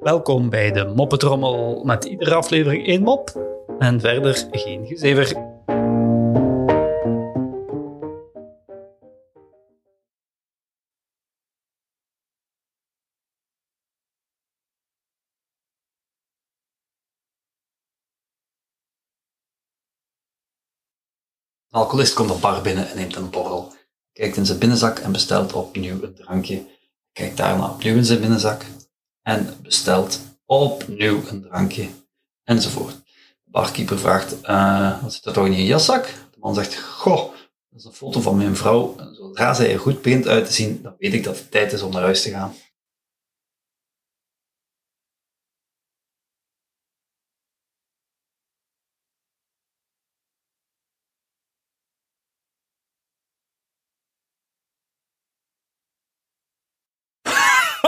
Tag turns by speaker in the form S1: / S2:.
S1: Welkom bij de Moppetrommel met iedere aflevering één mop en verder geen gezever.
S2: Alcoholist komt een bar binnen en neemt een borrel. Kijkt in zijn binnenzak en bestelt opnieuw een drankje. Kijkt daarna opnieuw in zijn binnenzak en bestelt opnieuw een drankje. Enzovoort. De barkeeper vraagt, eh, wat zit er toch in je jaszak? De man zegt, goh, dat is een foto van mijn vrouw. En zodra zij er goed begint uit te zien, dan weet ik dat het tijd is om naar huis te gaan.